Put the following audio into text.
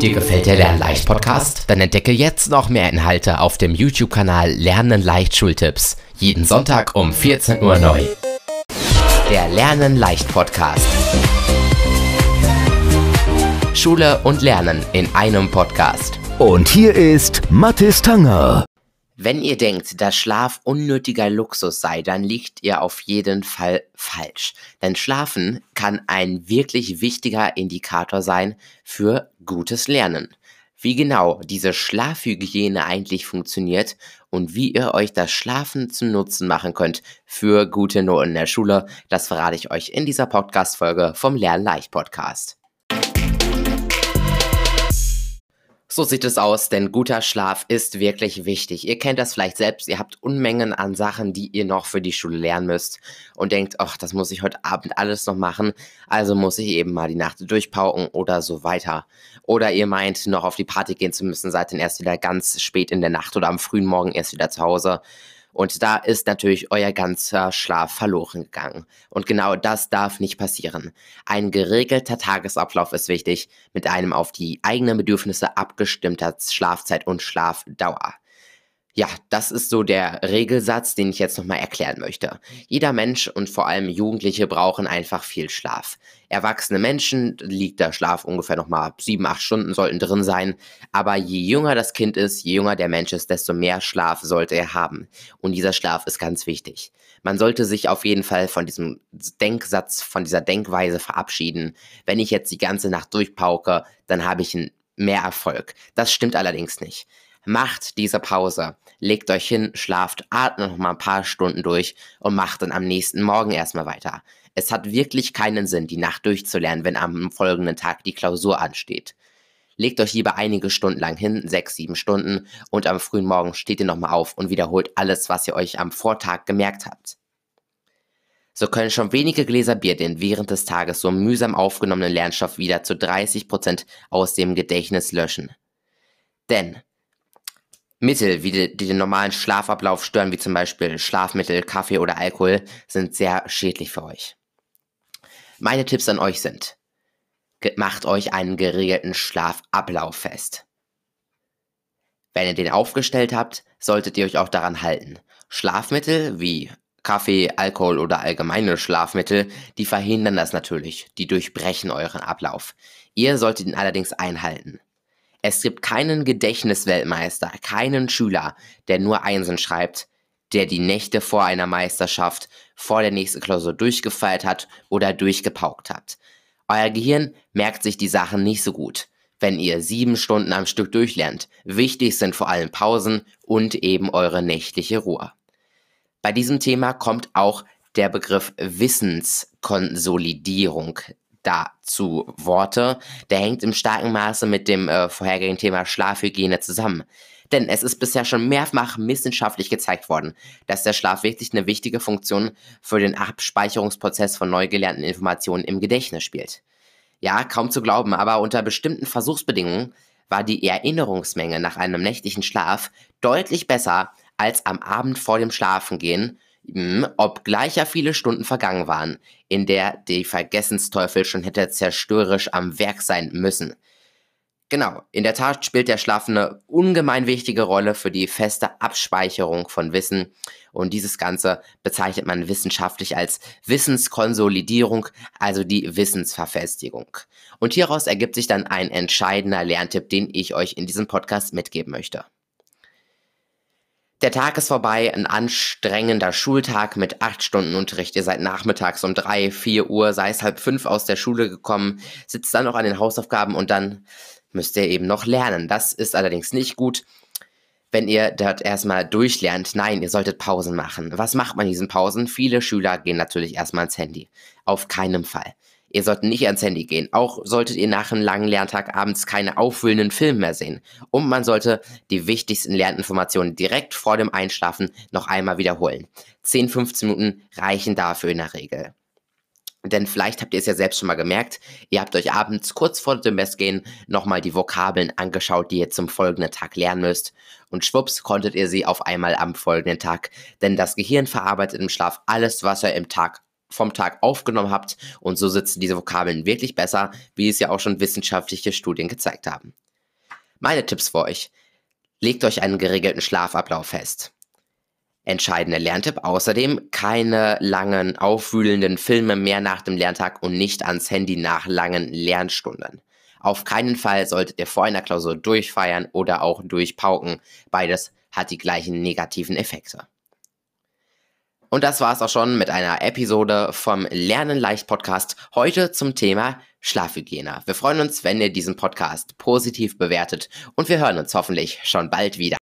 Dir gefällt der Lernleicht Podcast? Dann entdecke jetzt noch mehr Inhalte auf dem YouTube-Kanal Lernen leicht Schultipps. Jeden Sonntag um 14 Uhr neu. Der Lernen leicht Podcast. Schule und Lernen in einem Podcast. Und hier ist Mathis Tanger. Wenn ihr denkt, dass Schlaf unnötiger Luxus sei, dann liegt ihr auf jeden Fall falsch. Denn Schlafen kann ein wirklich wichtiger Indikator sein für gutes Lernen. Wie genau diese Schlafhygiene eigentlich funktioniert und wie ihr euch das Schlafen zum Nutzen machen könnt für gute Noten in der Schule, das verrate ich euch in dieser Podcast-Folge vom Lernleicht Podcast. So sieht es aus, denn guter Schlaf ist wirklich wichtig. Ihr kennt das vielleicht selbst, ihr habt Unmengen an Sachen, die ihr noch für die Schule lernen müsst und denkt, ach, das muss ich heute Abend alles noch machen, also muss ich eben mal die Nacht durchpauken oder so weiter. Oder ihr meint, noch auf die Party gehen zu müssen, seid dann erst wieder ganz spät in der Nacht oder am frühen Morgen erst wieder zu Hause und da ist natürlich euer ganzer Schlaf verloren gegangen. Und genau das darf nicht passieren. Ein geregelter Tagesablauf ist wichtig, mit einem auf die eigenen Bedürfnisse abgestimmter Schlafzeit und Schlafdauer. Ja, das ist so der Regelsatz, den ich jetzt nochmal erklären möchte. Jeder Mensch und vor allem Jugendliche brauchen einfach viel Schlaf. Erwachsene Menschen liegt der Schlaf ungefähr nochmal sieben, acht Stunden sollten drin sein. Aber je jünger das Kind ist, je jünger der Mensch ist, desto mehr Schlaf sollte er haben. Und dieser Schlaf ist ganz wichtig. Man sollte sich auf jeden Fall von diesem Denksatz, von dieser Denkweise verabschieden. Wenn ich jetzt die ganze Nacht durchpauke, dann habe ich mehr Erfolg. Das stimmt allerdings nicht. Macht diese Pause, legt euch hin, schlaft, atmet noch mal ein paar Stunden durch und macht dann am nächsten Morgen erstmal weiter. Es hat wirklich keinen Sinn, die Nacht durchzulernen, wenn am folgenden Tag die Klausur ansteht. Legt euch lieber einige Stunden lang hin, sechs, sieben Stunden, und am frühen Morgen steht ihr nochmal auf und wiederholt alles, was ihr euch am Vortag gemerkt habt. So können schon wenige Gläser Bier den während des Tages so mühsam aufgenommenen Lernstoff wieder zu 30% aus dem Gedächtnis löschen. Denn Mittel, wie die, die, den normalen Schlafablauf stören, wie zum Beispiel Schlafmittel, Kaffee oder Alkohol, sind sehr schädlich für euch. Meine Tipps an euch sind, macht euch einen geregelten Schlafablauf fest. Wenn ihr den aufgestellt habt, solltet ihr euch auch daran halten. Schlafmittel wie Kaffee, Alkohol oder allgemeine Schlafmittel, die verhindern das natürlich, die durchbrechen euren Ablauf. Ihr solltet ihn allerdings einhalten. Es gibt keinen Gedächtnisweltmeister, keinen Schüler, der nur Einsen schreibt, der die Nächte vor einer Meisterschaft, vor der nächsten Klausur durchgefeiert hat oder durchgepaukt hat. Euer Gehirn merkt sich die Sachen nicht so gut, wenn ihr sieben Stunden am Stück durchlernt. Wichtig sind vor allem Pausen und eben eure nächtliche Ruhe. Bei diesem Thema kommt auch der Begriff Wissenskonsolidierung dazu Worte. Der hängt im starken Maße mit dem äh, vorhergehenden Thema Schlafhygiene zusammen. Denn es ist bisher schon mehrfach wissenschaftlich gezeigt worden, dass der Schlaf wirklich eine wichtige Funktion für den Abspeicherungsprozess von neu gelernten Informationen im Gedächtnis spielt. Ja, kaum zu glauben, aber unter bestimmten Versuchsbedingungen war die Erinnerungsmenge nach einem nächtlichen Schlaf deutlich besser als am Abend vor dem Schlafengehen obgleich ja viele Stunden vergangen waren, in der die Vergessensteufel schon hätte zerstörerisch am Werk sein müssen. Genau, in der Tat spielt der Schlaf eine ungemein wichtige Rolle für die feste Abspeicherung von Wissen und dieses Ganze bezeichnet man wissenschaftlich als Wissenskonsolidierung, also die Wissensverfestigung. Und hieraus ergibt sich dann ein entscheidender Lerntipp, den ich euch in diesem Podcast mitgeben möchte. Der Tag ist vorbei, ein anstrengender Schultag mit acht Stunden Unterricht. Ihr seid nachmittags um drei, vier Uhr, sei es halb fünf aus der Schule gekommen, sitzt dann noch an den Hausaufgaben und dann müsst ihr eben noch lernen. Das ist allerdings nicht gut, wenn ihr dort erstmal durchlernt. Nein, ihr solltet Pausen machen. Was macht man in diesen Pausen? Viele Schüler gehen natürlich erstmal ans Handy. Auf keinen Fall. Ihr solltet nicht ans Handy gehen. Auch solltet ihr nach einem langen Lerntag abends keine auffüllenden Filme mehr sehen. Und man sollte die wichtigsten Lerninformationen direkt vor dem Einschlafen noch einmal wiederholen. 10, 15 Minuten reichen dafür in der Regel. Denn vielleicht habt ihr es ja selbst schon mal gemerkt, ihr habt euch abends kurz vor dem Bestgehen nochmal die Vokabeln angeschaut, die ihr zum folgenden Tag lernen müsst. Und schwupps konntet ihr sie auf einmal am folgenden Tag. Denn das Gehirn verarbeitet im Schlaf alles, was er im Tag vom Tag aufgenommen habt und so sitzen diese Vokabeln wirklich besser, wie es ja auch schon wissenschaftliche Studien gezeigt haben. Meine Tipps für euch. Legt euch einen geregelten Schlafablauf fest. Entscheidender Lerntipp außerdem keine langen, aufwühlenden Filme mehr nach dem Lerntag und nicht ans Handy nach langen Lernstunden. Auf keinen Fall solltet ihr vor einer Klausur durchfeiern oder auch durchpauken. Beides hat die gleichen negativen Effekte. Und das war's auch schon mit einer Episode vom Lernen leicht Podcast. Heute zum Thema Schlafhygiene. Wir freuen uns, wenn ihr diesen Podcast positiv bewertet und wir hören uns hoffentlich schon bald wieder.